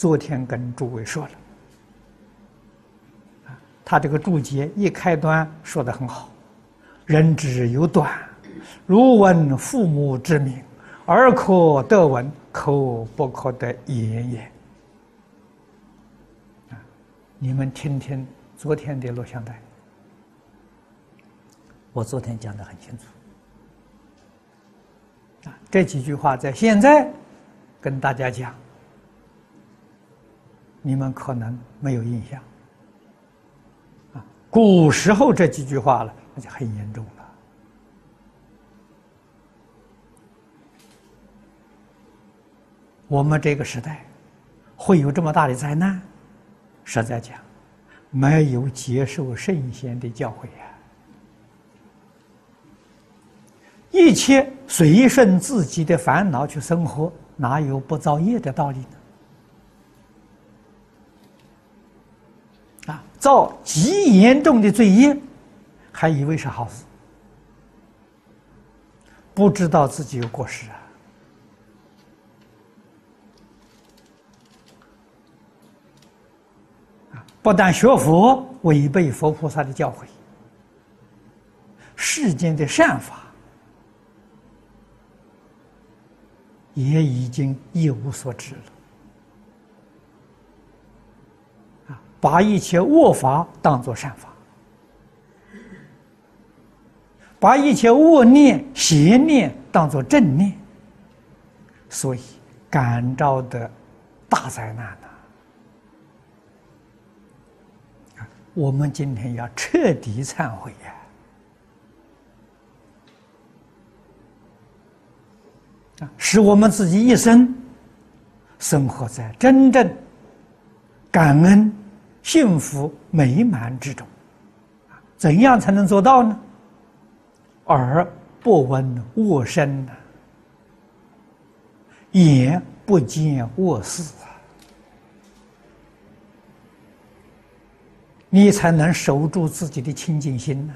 昨天跟诸位说了，啊，他这个注解一开端说的很好，人之有短，如闻父母之名，耳可得闻，口不可得言也。啊，你们听听昨天的录像带，我昨天讲的很清楚。啊，这几句话在现在跟大家讲，你们可能没有印象。啊，古时候这几句话了，那就很严重了。我们这个时代会有这么大的灾难，实在讲，没有接受圣贤的教诲呀。一切随顺自己的烦恼去生活，哪有不造业的道理呢？啊，造极严重的罪业，还以为是好事，不知道自己有过失啊！不但学佛违背佛菩萨的教诲，世间的善法。也已经一无所知了，把一切恶法当作善法，把一切恶念、邪念当作正念，所以感召的大灾难呐！我们今天要彻底忏悔呀！啊使我们自己一生生活在真正感恩、幸福、美满之中。怎样才能做到呢？耳不闻恶声，眼不见恶事啊，你才能守住自己的清净心呢。